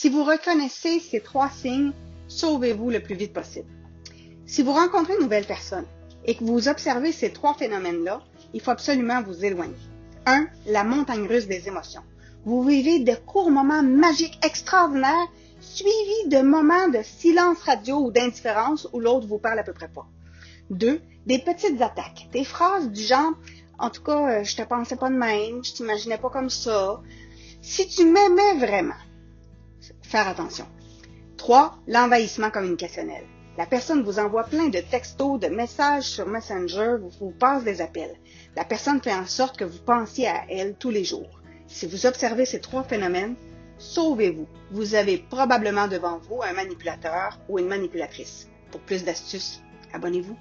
Si vous reconnaissez ces trois signes, sauvez-vous le plus vite possible. Si vous rencontrez une nouvelle personne et que vous observez ces trois phénomènes-là, il faut absolument vous éloigner. 1. La montagne russe des émotions. Vous vivez de courts moments magiques extraordinaires suivis de moments de silence radio ou d'indifférence où l'autre vous parle à peu près pas. 2. Des petites attaques, des phrases du genre en tout cas, je te pensais pas de même, je t'imaginais pas comme ça. Si tu m'aimais vraiment, faire attention. 3. L'envahissement communicationnel. La personne vous envoie plein de textos, de messages sur Messenger, vous, passe des appels. La personne fait en sorte que vous pensiez à elle tous les jours. Si vous observez ces trois phénomènes, sauvez-vous. Vous avez probablement devant vous un manipulateur ou une manipulatrice. Pour plus d'astuces, abonnez-vous.